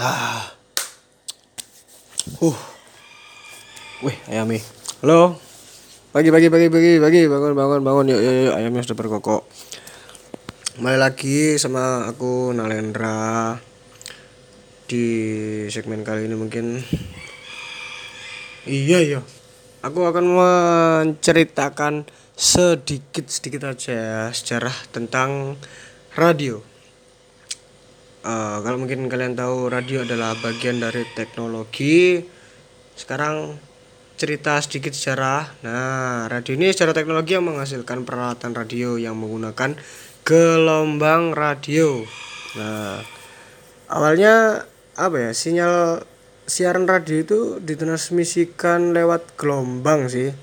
Ah. Uh. Wih, ayami. Halo. Pagi pagi pagi pagi pagi bangun bangun bangun yuk yuk, yuk. ayamnya sudah berkokok. Kembali lagi sama aku Nalendra di segmen kali ini mungkin iya iya aku akan menceritakan sedikit sedikit aja ya sejarah tentang radio Uh, kalau mungkin kalian tahu radio adalah bagian dari teknologi. Sekarang cerita sedikit sejarah. Nah radio ini secara teknologi yang menghasilkan peralatan radio yang menggunakan gelombang radio. Nah awalnya apa ya sinyal siaran radio itu ditransmisikan lewat gelombang sih.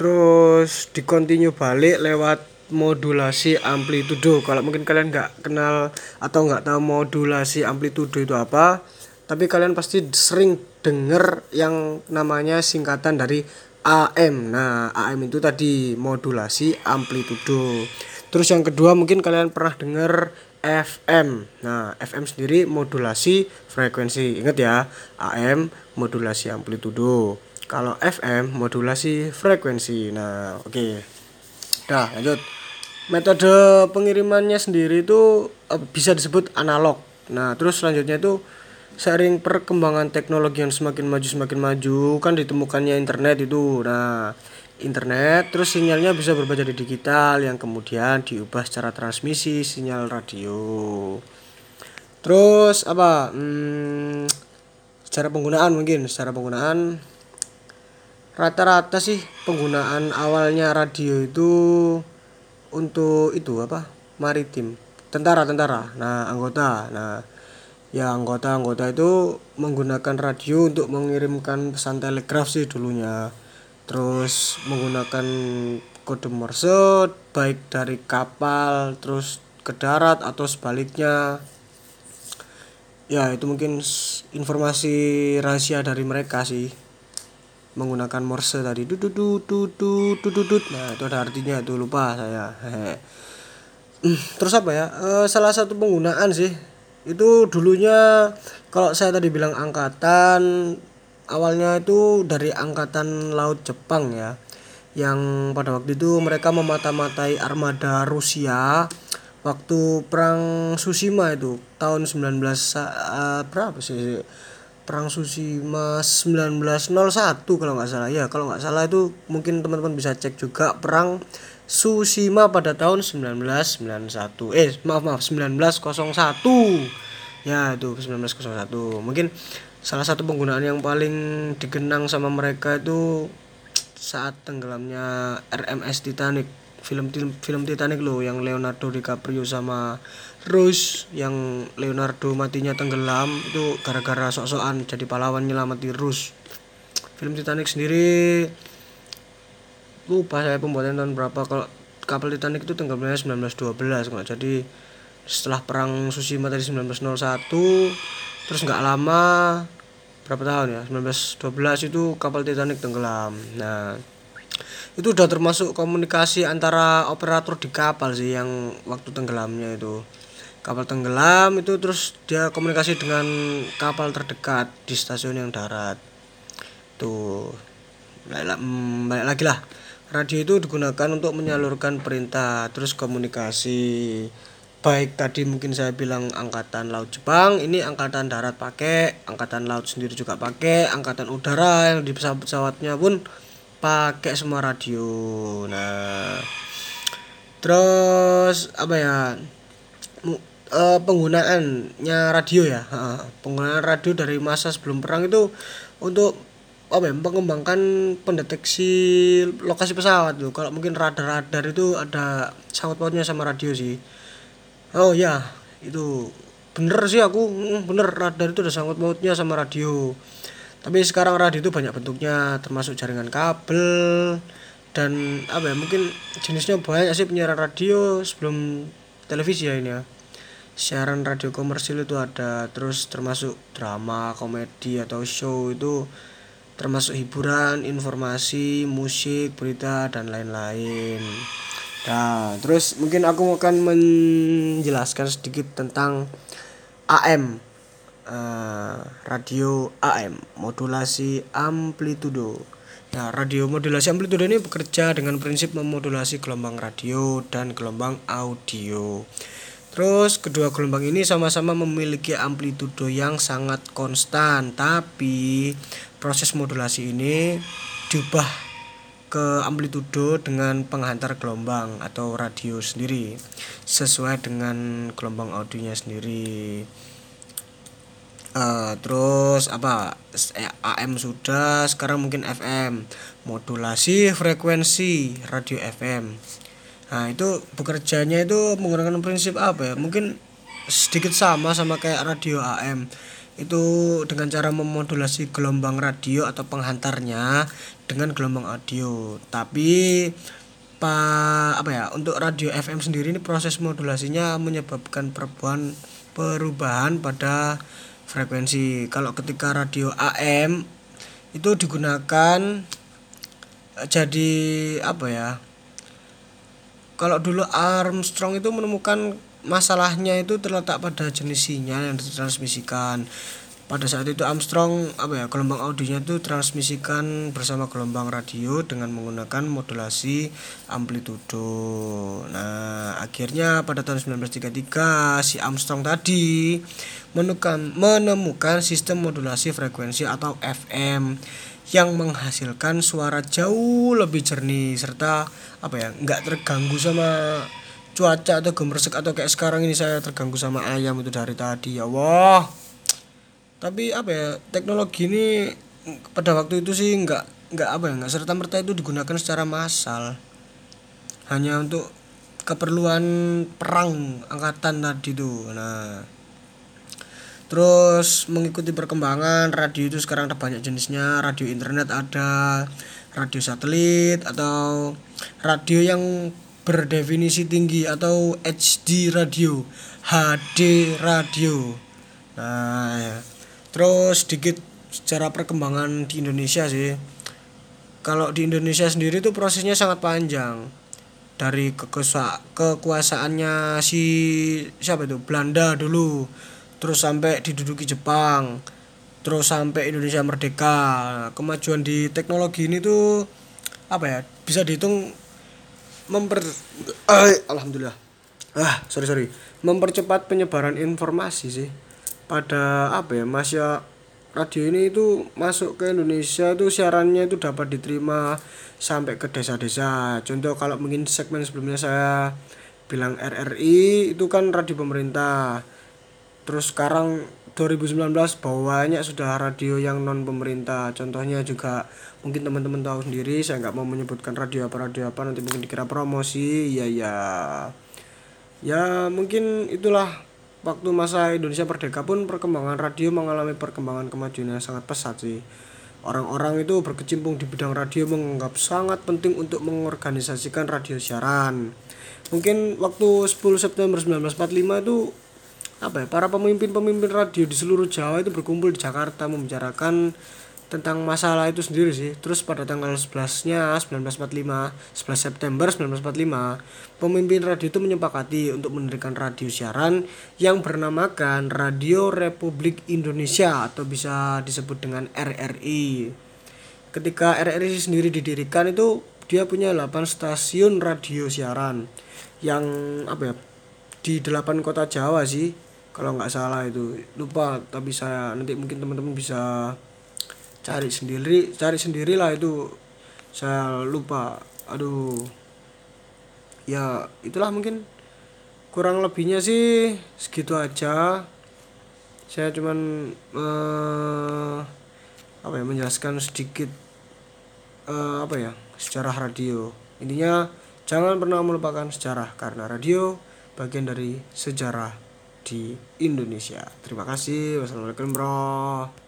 Terus dikontinu balik lewat modulasi amplitudo kalau mungkin kalian nggak kenal atau nggak tahu modulasi amplitudo itu apa tapi kalian pasti sering dengar yang namanya singkatan dari AM nah AM itu tadi modulasi amplitudo terus yang kedua mungkin kalian pernah dengar FM nah FM sendiri modulasi frekuensi. Ingat ya AM modulasi amplitudo kalau FM modulasi frekuensi. Nah oke. Okay. Nah, lanjut metode pengirimannya sendiri itu uh, bisa disebut analog. Nah, terus selanjutnya itu sering perkembangan teknologi yang semakin maju semakin maju kan ditemukannya internet itu. Nah, internet terus sinyalnya bisa berubah jadi digital yang kemudian diubah secara transmisi sinyal radio. Terus apa? Hmm, secara penggunaan mungkin secara penggunaan rata-rata sih penggunaan awalnya radio itu untuk itu apa maritim. Tentara tentara nah anggota. Nah ya anggota anggota itu menggunakan radio untuk mengirimkan pesan telegraf sih dulunya. Terus menggunakan kode morse baik dari kapal terus ke darat atau sebaliknya. Ya itu mungkin informasi rahasia dari mereka sih menggunakan Morse tadi. Dudut nah itu ada artinya itu lupa saya. Terus apa ya? E, salah satu penggunaan sih itu dulunya kalau saya tadi bilang angkatan awalnya itu dari angkatan laut Jepang ya yang pada waktu itu mereka memata-matai armada Rusia waktu perang Tsushima itu tahun 19 uh, berapa sih Perang Tsushima 1901 kalau nggak salah. Ya kalau nggak salah itu mungkin teman-teman bisa cek juga perang Tsushima pada tahun 1991 eh maaf maaf 1901 ya itu 1901 mungkin salah satu penggunaan yang paling dikenang sama mereka itu saat tenggelamnya RMS Titanic. Film film Titanic loh yang Leonardo DiCaprio sama Rose yang Leonardo matinya tenggelam itu gara-gara sok-sokan jadi pahlawan nyelamati Rose film Titanic sendiri lupa saya pembuatan tahun berapa. Kalau kapal Titanic itu tenggelamnya 1912 kalau jadi setelah perang Tsushima tadi 1901 terus nggak lama berapa tahun ya? 1912 itu kapal Titanic tenggelam. Nah itu udah termasuk komunikasi antara operator di kapal sih yang waktu tenggelamnya itu kapal tenggelam itu terus dia komunikasi dengan kapal terdekat di stasiun yang darat. Tuh. Mm, balik lagi lah. Radio itu digunakan untuk menyalurkan perintah terus komunikasi. Baik tadi mungkin saya bilang angkatan laut Jepang ini angkatan darat pakai angkatan laut sendiri juga pakai angkatan udara yang di pesawat-pesawatnya pun pakai semua radio. Nah. Terus apa ya uh, penggunaannya radio ya. Uh, penggunaan radio dari masa sebelum perang itu untuk apa ya mengembangkan pendeteksi lokasi pesawat tuh. Kalau mungkin radar-radar itu ada sangkut pautnya sama radio sih. Oh ya itu bener sih aku. Mm, bener radar itu ada sangkut pautnya sama radio. Tapi sekarang radio itu banyak bentuknya termasuk jaringan kabel dan apa ya mungkin jenisnya banyak sih penyiaran radio sebelum televisi ya ini ya siaran radio komersil itu ada terus termasuk drama komedi atau show itu termasuk hiburan informasi musik berita dan lain-lain nah terus mungkin aku akan menjelaskan sedikit tentang AM uh, radio AM modulasi amplitudo Nah, radio modulasi amplitudo ini bekerja dengan prinsip memodulasi gelombang radio dan gelombang audio. Terus kedua gelombang ini sama-sama memiliki amplitudo yang sangat konstan, tapi proses modulasi ini diubah ke amplitudo dengan penghantar gelombang atau radio sendiri sesuai dengan gelombang audionya sendiri. Uh, terus apa AM sudah sekarang mungkin FM modulasi frekuensi radio FM Nah itu bekerjanya itu menggunakan prinsip apa ya? Mungkin sedikit sama sama kayak radio AM itu dengan cara memodulasi gelombang radio atau penghantarnya dengan gelombang audio. Tapi pa apa ya? Untuk radio FM sendiri ini proses modulasinya menyebabkan perubahan perubahan pada frekuensi. Kalau ketika radio AM itu digunakan jadi apa ya kalau dulu Armstrong itu menemukan masalahnya itu terletak pada jenis sinyal yang ditransmisikan pada saat itu Armstrong apa ya gelombang audionya itu transmisikan bersama gelombang radio dengan menggunakan modulasi amplitudo. Nah, akhirnya pada tahun 1933 si Armstrong tadi menemukan menemukan sistem modulasi frekuensi atau FM yang menghasilkan suara jauh lebih jernih serta apa ya nggak terganggu sama cuaca atau gemersek atau kayak sekarang ini saya terganggu sama ayam itu dari tadi ya wah tapi apa ya teknologi ini pada waktu itu sih nggak nggak apa ya nggak serta merta itu digunakan secara massal hanya untuk keperluan perang angkatan tadi tuh nah Terus mengikuti perkembangan radio itu sekarang ada banyak jenisnya, radio internet ada, radio satelit atau radio yang berdefinisi tinggi atau HD radio, HD radio. Nah, ya. Terus sedikit secara perkembangan di Indonesia sih. Kalau di Indonesia sendiri itu prosesnya sangat panjang. Dari kekuasaannya si siapa itu? Belanda dulu terus sampai diduduki Jepang terus sampai Indonesia merdeka kemajuan di teknologi ini tuh apa ya bisa dihitung memper eh, alhamdulillah ah sorry sorry mempercepat penyebaran informasi sih pada apa ya mas ya radio ini itu masuk ke Indonesia itu siarannya itu dapat diterima sampai ke desa-desa. Contoh kalau mungkin segmen sebelumnya saya bilang RRI itu kan radio pemerintah. Terus sekarang 2019 banyak sudah radio yang non pemerintah contohnya juga mungkin teman-teman tahu sendiri saya nggak mau menyebutkan radio apa radio apa nanti mungkin dikira promosi ya ya ya mungkin itulah waktu masa Indonesia merdeka pun perkembangan radio mengalami perkembangan kemajuan yang sangat pesat sih. Orang-orang itu berkecimpung di bidang radio menganggap sangat penting untuk mengorganisasikan radio siaran. Mungkin waktu 10 September 1945 itu apa ya para pemimpin-pemimpin radio di seluruh Jawa itu berkumpul di Jakarta membicarakan tentang masalah itu sendiri sih. Terus pada tanggal 11-nya 1945, 11 September 1945, pemimpin radio itu menyepakati untuk mendirikan radio siaran yang bernamakan Radio Republik Indonesia atau bisa disebut dengan RRI. Ketika RRI sendiri didirikan itu dia punya 8 stasiun radio siaran yang apa ya di 8 kota Jawa sih kalau nggak salah itu lupa tapi saya nanti mungkin teman-teman bisa cari sendiri cari sendirilah itu saya lupa aduh ya itulah mungkin kurang lebihnya sih segitu aja saya cuman uh, apa ya menjelaskan sedikit uh, apa ya sejarah radio intinya jangan pernah melupakan sejarah karena radio bagian dari sejarah di Indonesia. Terima kasih. Wassalamualaikum bro.